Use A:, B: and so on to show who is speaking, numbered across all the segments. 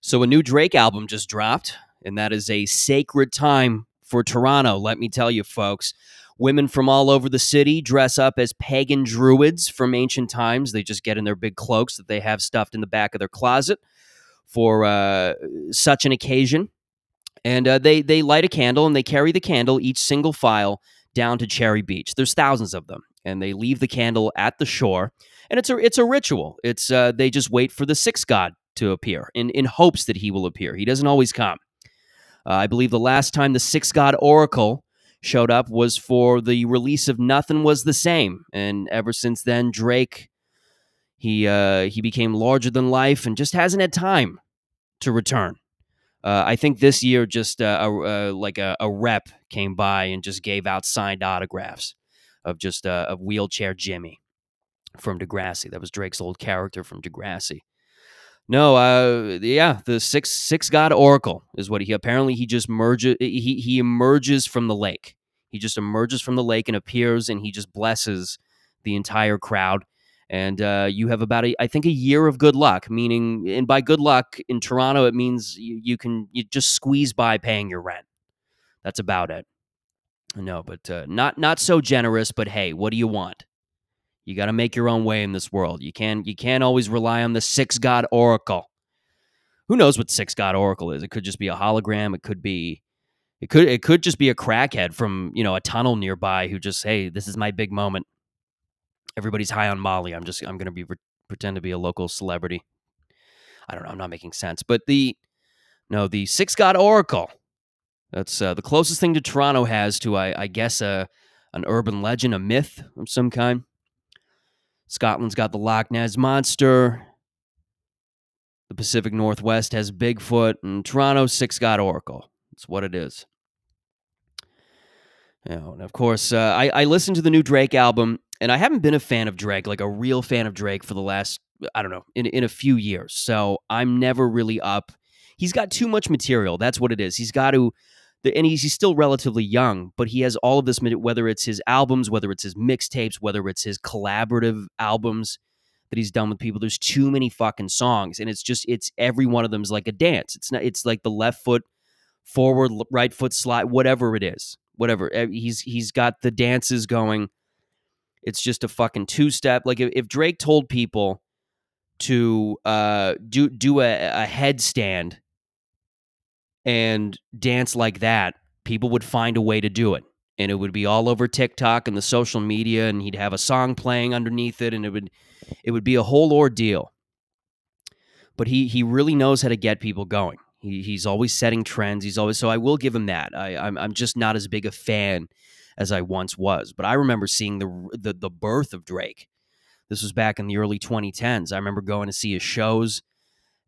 A: So a new Drake album just dropped, and that is a sacred time for Toronto, let me tell you, folks. Women from all over the city dress up as pagan druids from ancient times. They just get in their big cloaks that they have stuffed in the back of their closet for uh, such an occasion. And uh, they they light a candle and they carry the candle, each single file, down to Cherry Beach. There's thousands of them, and they leave the candle at the shore. And it's a it's a ritual. It's uh, they just wait for the sixth god to appear in in hopes that he will appear. He doesn't always come. Uh, I believe the last time the Six god oracle showed up was for the release of Nothing Was the Same, and ever since then, Drake he uh, he became larger than life and just hasn't had time to return. Uh, I think this year, just uh, a, uh, like a, a, rep came by and just gave out signed autographs of just uh, of wheelchair Jimmy from Degrassi. That was Drake's old character from Degrassi. No, uh, yeah, the six six god oracle is what he apparently he just merges. He he emerges from the lake. He just emerges from the lake and appears, and he just blesses the entire crowd and uh, you have about a, I think a year of good luck. Meaning, and by good luck in Toronto, it means you, you can you just squeeze by paying your rent. That's about it. No, but uh, not not so generous. But hey, what do you want? You got to make your own way in this world. You can't you can't always rely on the six god oracle. Who knows what six god oracle is? It could just be a hologram. It could be it could it could just be a crackhead from you know a tunnel nearby who just hey this is my big moment everybody's high on Molly. I'm just I'm to be pretend to be a local celebrity. I don't know. I'm not making sense, but the no the Six God Oracle. That's uh, the closest thing to Toronto has to I, I guess a an urban legend, a myth of some kind. Scotland's got the Loch Ness monster. The Pacific Northwest has Bigfoot, and Toronto Six God Oracle. That's what it is. You know, and of course, uh, I, I listened to the new Drake album, and I haven't been a fan of Drake, like a real fan of Drake, for the last I don't know in in a few years. So I'm never really up. He's got too much material. That's what it is. He's got to, and he's, he's still relatively young, but he has all of this. Whether it's his albums, whether it's his mixtapes, whether it's his collaborative albums that he's done with people. There's too many fucking songs, and it's just it's every one of them is like a dance. It's not. It's like the left foot forward, right foot slide, whatever it is whatever. Eh, he's he's got the dances going. It's just a fucking two step. Like if, if, Drake told people to uh, do do a, a headstand and dance like that, people would find a way to do it. And it would be all over TikTok and the social media, and he'd have a song playing underneath it, and it would it would be a whole ordeal. But he he really knows how to get people going. He, he's always setting trends. He's always so I will give him that. I, I'm I'm just not as big a fan as I once was. But I remember seeing the the, the birth of Drake. This was back in the early 2010s. I remember going to see his shows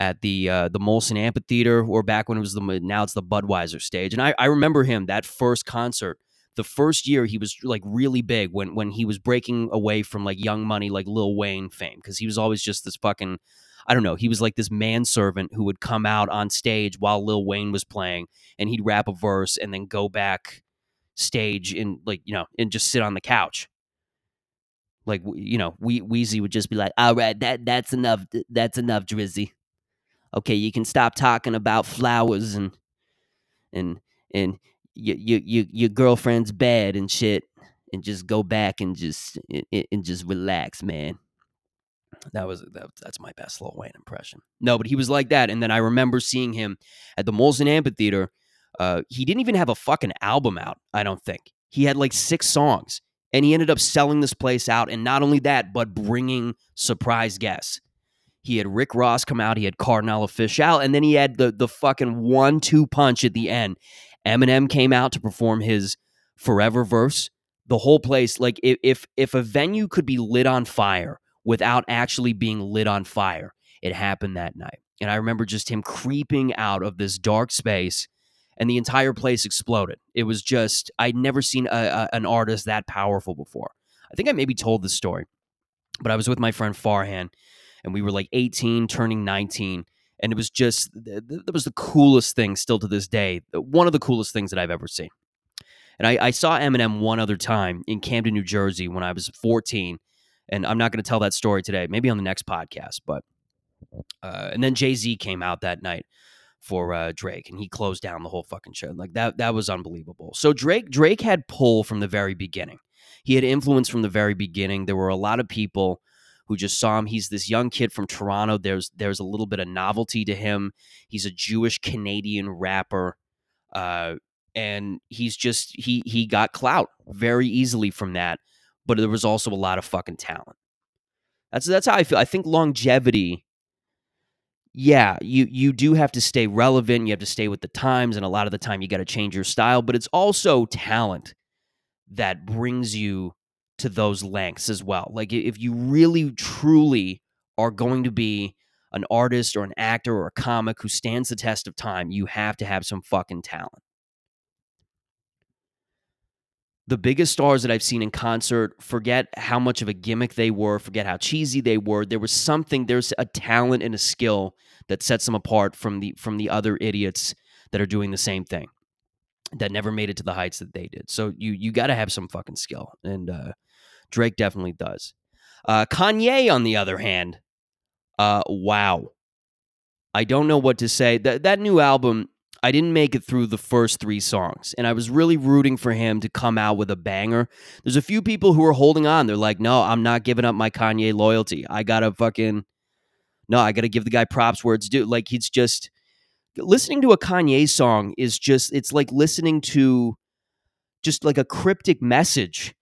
A: at the uh, the Molson Amphitheater, or back when it was the now it's the Budweiser stage. And I, I remember him that first concert. The first year he was like really big when when he was breaking away from like Young Money, like Lil Wayne fame, because he was always just this fucking I don't know, he was like this manservant who would come out on stage while Lil Wayne was playing and he'd rap a verse and then go back stage and like, you know, and just sit on the couch. Like, you know, we- Weezy would just be like, all right, that, that's enough. That's enough, Drizzy. Okay, you can stop talking about flowers and, and, and, your, your, your girlfriend's bed and shit and just go back and just and, and just relax man that was that, that's my best Lil Wayne impression. No, but he was like that. And then I remember seeing him at the Molson Amphitheater. Uh, he didn't even have a fucking album out. I don't think he had like six songs, and he ended up selling this place out. And not only that, but bringing surprise guests. He had Rick Ross come out. He had Kardinal Offishall, and then he had the the fucking one two punch at the end. Eminem came out to perform his Forever verse. The whole place, like if if a venue could be lit on fire without actually being lit on fire. It happened that night. And I remember just him creeping out of this dark space and the entire place exploded. It was just, I'd never seen a, a, an artist that powerful before. I think I maybe told this story, but I was with my friend Farhan and we were like 18, turning 19. And it was just, that was the coolest thing still to this day. One of the coolest things that I've ever seen. And I, I saw Eminem one other time in Camden, New Jersey when I was 14 and I'm not going to tell that story today, maybe on the next podcast, but Uh, and then Jay Z came out that night for uh, Drake, and he closed down the whole fucking show. Like that, that was unbelievable. So Drake, Drake had pull from the very beginning. He had influence from the very beginning. There were a lot of people who just saw him. He's this young kid from Toronto. There's there's a little bit of novelty to him. He's a Jewish Canadian rapper, uh, and he's just he he got clout very easily from that. But there was also a lot of fucking talent. That's that's how I feel. I think longevity. Yeah, you you do have to stay relevant. You have to stay with the times, and a lot of the time you got to change your style. But it's also talent that brings you to those lengths as well. Like if you really truly are going to be an artist or an actor or a comic who stands the test of time, you have to have some fucking talent. The biggest stars that I've seen in concert, forget how much of a gimmick they were, forget how cheesy they were. There was something, there's a talent and a skill that sets them apart from the from the other idiots that are doing the same thing that never made it to the heights that they did. So you you got to have some fucking skill, and uh, Drake definitely does. Uh, Kanye, on the other hand, uh, wow, I don't know what to say. That that new album, I didn't make it through the first three songs, and I was really rooting for him to come out with a banger. There's a few people who are holding on. They're like, no, I'm not giving up my Kanye loyalty. I gotta fucking no, I gotta give the guy props where it's due. Like he's just listening to a Kanye song is just it's like listening to just like a cryptic message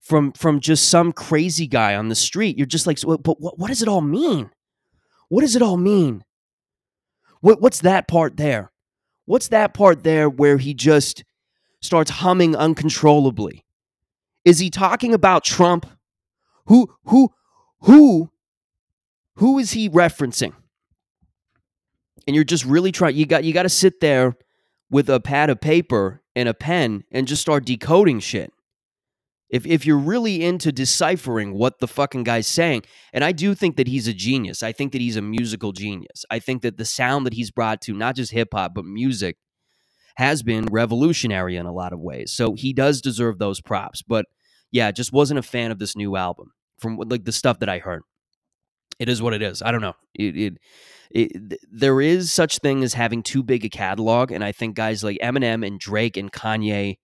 A: from from just some crazy guy on the street. You're just like, but what, what does it all mean? What does it all mean? What what's that part there? What's that part there where he just starts humming uncontrollably? Is he talking about Trump? Who who who who is he referencing? and you're just really trying you got you got to sit there with a pad of paper and a pen and just start decoding shit. If if you're really into deciphering what the fucking guy's saying, and I do think that he's a genius. I think that he's a musical genius. I think that the sound that he's brought to not just hip hop but music has been revolutionary in a lot of ways. So he does deserve those props. But yeah, just wasn't a fan of this new album from like the stuff that I heard. It is what it is. I don't know. It, it it, there is such thing as having too big a catalog, and I think guys like Eminem and Drake and Kanye,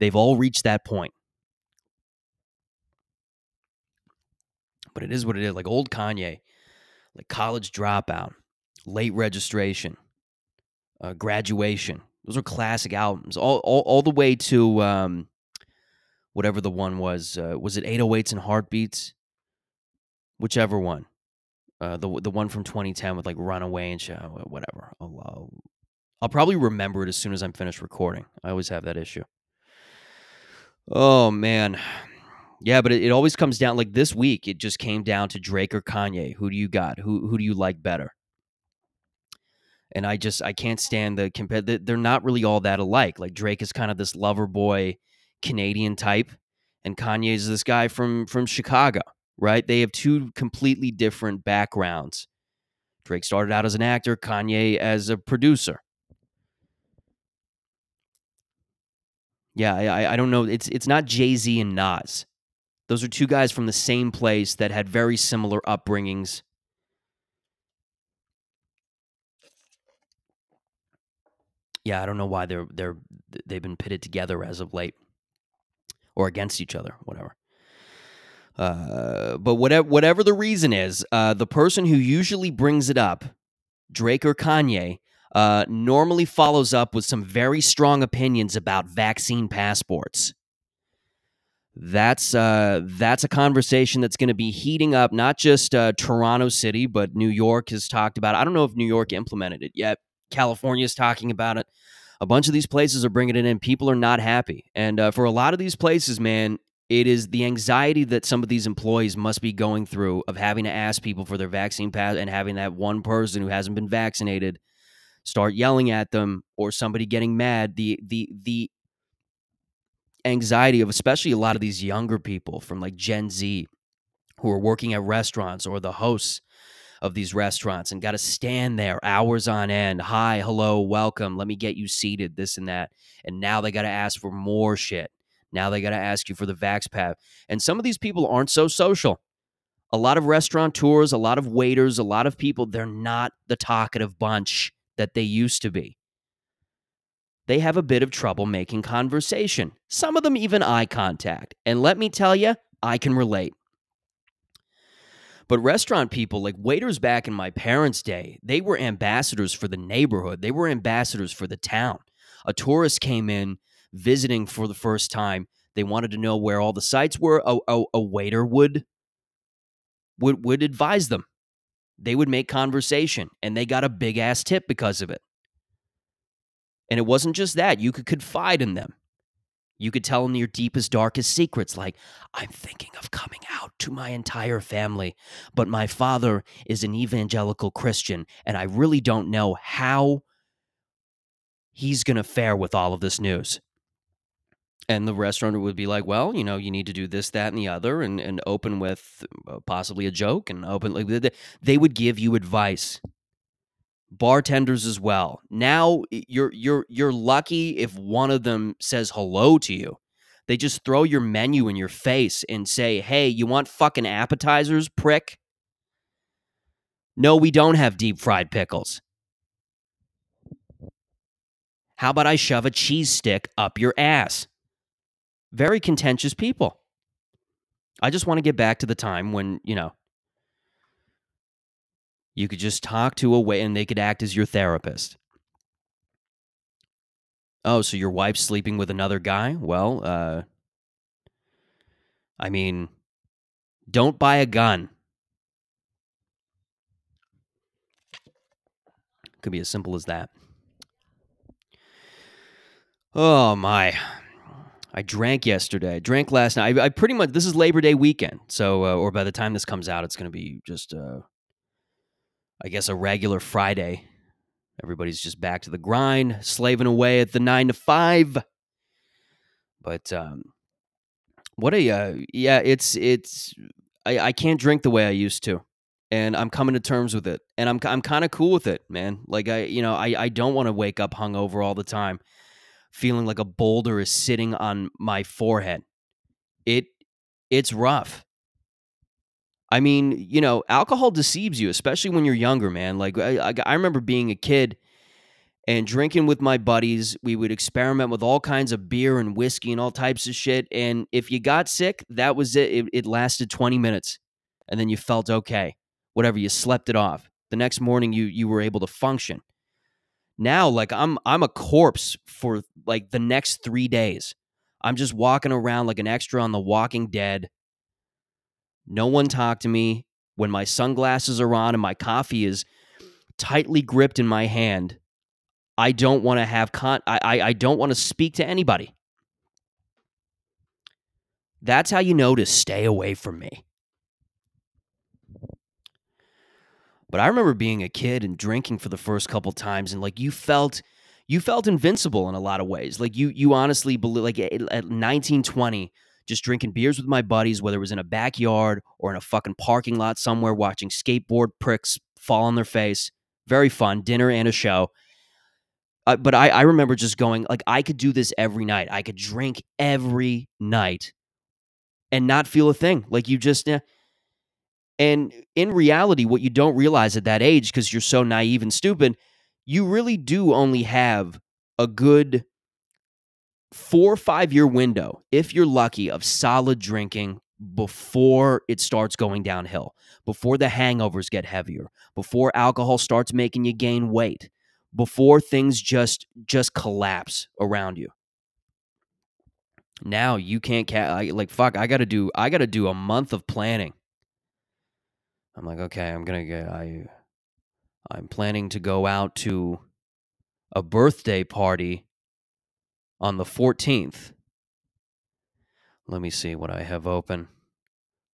A: they've all reached that point. But it is what it is. Like old Kanye, like college dropout, late registration, uh, graduation. Those are classic albums. All all, all the way to um, whatever the one was. Uh, was it 808s and Heartbeats? Whichever one. Uh, the the one from 2010 with like Runaway and shit, whatever. I'll, I'll, I'll probably remember it as soon as I'm finished recording. I always have that issue. Oh man, yeah, but it, it always comes down like this week. It just came down to Drake or Kanye. Who do you got? Who who do you like better? And I just I can't stand the compare. They're not really all that alike. Like Drake is kind of this lover boy Canadian type, and Kanye is this guy from from Chicago right? They have two completely different backgrounds. Drake started out as an actor, Kanye as a producer. Yeah, I, I don't know. It's it's not Jay Z and Nas. Those are two guys from the same place that had very similar upbringings. Yeah, I don't know why they're they're they've been pitted together as of late, or against each other, whatever. Uh, but whatever whatever the reason is, uh, the person who usually brings it up, Drake or Kanye, uh, normally follows up with some very strong opinions about vaccine passports. That's uh, that's a conversation that's going to be heating up. Not just uh, Toronto City, but New York has talked about. It. I don't know if New York implemented it yet. California is talking about it. A bunch of these places are bringing it in. People are not happy, and uh, for a lot of these places, man, it is the anxiety that some of these employees must be going through of having to ask people for their vaccine pass and having that one person who hasn't been vaccinated start yelling at them or somebody getting mad the the the anxiety of especially a lot of these younger people from like Gen Z who are working at restaurants or the hosts of these restaurants and got to stand there hours on end. Hi, hello, welcome. Let me get you seated, this and that. And now they got to ask for more shit. Now they got to ask you for the Vax Pass. And some of these people aren't so social. A lot of restaurateurs, a lot of waiters, a lot of people, they're not the talkative bunch that they used to be. They have a bit of trouble making conversation, some of them even eye contact. And let me tell you, I can relate. But restaurant people, like waiters back in my parents' day, they were ambassadors for the neighborhood. They were ambassadors for the town. A tourist came in visiting for the first time. They wanted to know where all the sites were. A, a, a waiter would, would would advise them. They would make conversation, and they got a big ass tip because of it. And it wasn't just that; you could confide in them. You could tell them your deepest, darkest secrets, like, I'm thinking of coming out to my entire family, but my father is an evangelical Christian, and I really don't know how he's going to fare with all of this news. And the restaurant would be like, well, you know, you need to do this, that, and the other, and, and open with uh, possibly a joke and open. Like, they would give you advice bartenders as well. Now you're you're you're lucky if one of them says hello to you. They just throw your menu in your face and say, "Hey, you want fucking appetizers, prick?" No, we don't have deep fried pickles. How about I shove a cheese stick up your ass? Very contentious people. I just want to get back to the time when, you know, you could just talk to a way and they could act as your therapist. Oh, so your wife's sleeping with another guy? Well, uh, I mean, don't buy a gun. Could be as simple as that. Oh my. I drank yesterday. I drank last night. I, I, pretty much this is Labor Day weekend, so uh, or by the time this comes out, it's going to be just uh, I guess, a regular Friday. Everybody's just back to the grind, slaving away at the nine to five. But um, what a uh, yeah, it's it's I, I can't drink the way I used to, and I'm coming to terms with it, and I'm I'm kind of cool with it, man. Like I you know I I don't want to wake up hungover all the time, feeling like a boulder is sitting on my forehead. It it's rough. I mean, you know, alcohol deceives you, especially when you're younger, man. Like I, I, remember being a kid and drinking with my buddies. We would experiment with all kinds of beer and whiskey and all types of shit. And if you got sick, that was it. It, it lasted 20 minutes, and then you felt okay. Whatever, you slept it off. The next morning, you you were able to function. Now, like I'm I'm a corpse for like the next three days. I'm just walking around like an extra on The Walking Dead no one talk to me. When my sunglasses are on and my coffee is tightly gripped in my hand, I don't want to have con I, I, I don't want to speak to anybody. That's how you know to stay away from me. But I remember being a kid and drinking for the first couple times and like you felt you felt invincible in a lot of ways. Like you you honestly believe like at 1920 just drinking beers with my buddies, whether it was in a backyard or in a fucking parking lot somewhere, watching skateboard pricks fall on their face. Very fun, dinner and a show. Uh, but I, I remember just going, like, I could do this every night. I could drink every night and not feel a thing. Like, you just, and in reality, what you don't realize at that age, because you're so naive and stupid, you really do only have a good four or five year window, if you're lucky, of solid drinking before it starts going downhill, before the hangovers get heavier, before alcohol starts making you gain weight, before things just just collapse around you. Now you can't ca- like fuck. I got to do. I got to do a month of planning. I'm like, okay, I'm gonna get. I, I'm planning to go out to a birthday party on the 14th. Let me see what I have open.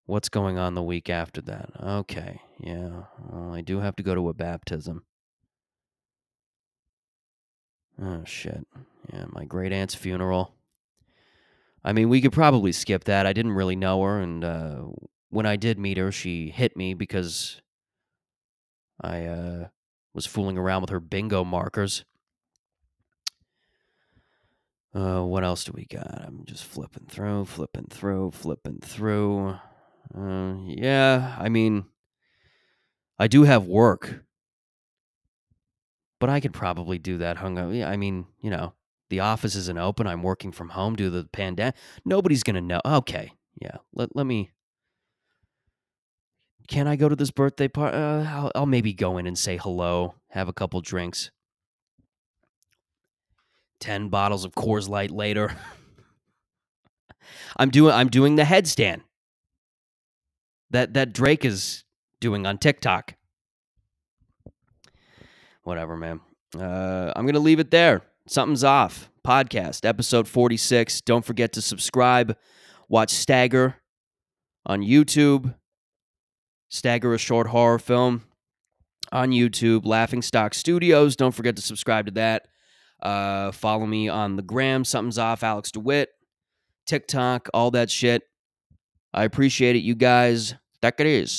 A: What's going on the week after that? Okay, yeah. Well, I do have to go to a baptism. Oh, shit. Yeah, my great aunt's funeral. I mean, we could probably skip that. I didn't really know her, and uh, when I did meet her, she hit me because I uh, was fooling around with her bingo markers. Uh, what else do we got? I'm just flipping through, flipping through, flipping through. Uh, yeah, I mean, I do have work, but I could probably do that hung I mean, you know, the office isn't open. I'm working from home due to the pandemic. Nobody's gonna know. Okay, yeah. Let let me. Can I go to this birthday party? Uh, I'll, I'll maybe go in and say hello, have a couple drinks. Ten bottles of Coors Light later. I'm doing I'm doing the headstand that that Drake is doing on TikTok. Whatever, man. Uh, I'm gonna leave it there. Something's off. Podcast episode 46. Don't forget to subscribe. Watch Stagger on YouTube. Stagger, a short horror film on YouTube. Laughing Stock Studios. Don't forget to subscribe to that. Uh, follow me on the gram. Something's off. Alex DeWitt. TikTok. All that shit. I appreciate it, you guys. That it is.